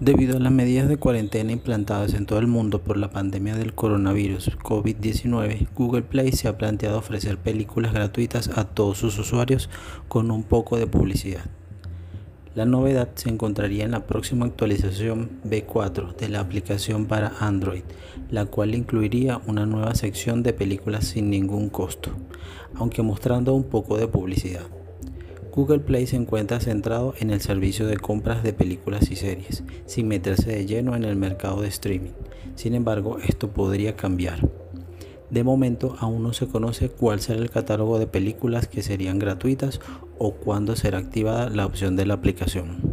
Debido a las medidas de cuarentena implantadas en todo el mundo por la pandemia del coronavirus COVID-19, Google Play se ha planteado ofrecer películas gratuitas a todos sus usuarios con un poco de publicidad. La novedad se encontraría en la próxima actualización V4 de la aplicación para Android, la cual incluiría una nueva sección de películas sin ningún costo, aunque mostrando un poco de publicidad. Google Play se encuentra centrado en el servicio de compras de películas y series, sin meterse de lleno en el mercado de streaming. Sin embargo, esto podría cambiar. De momento aún no se conoce cuál será el catálogo de películas que serían gratuitas o cuándo será activada la opción de la aplicación.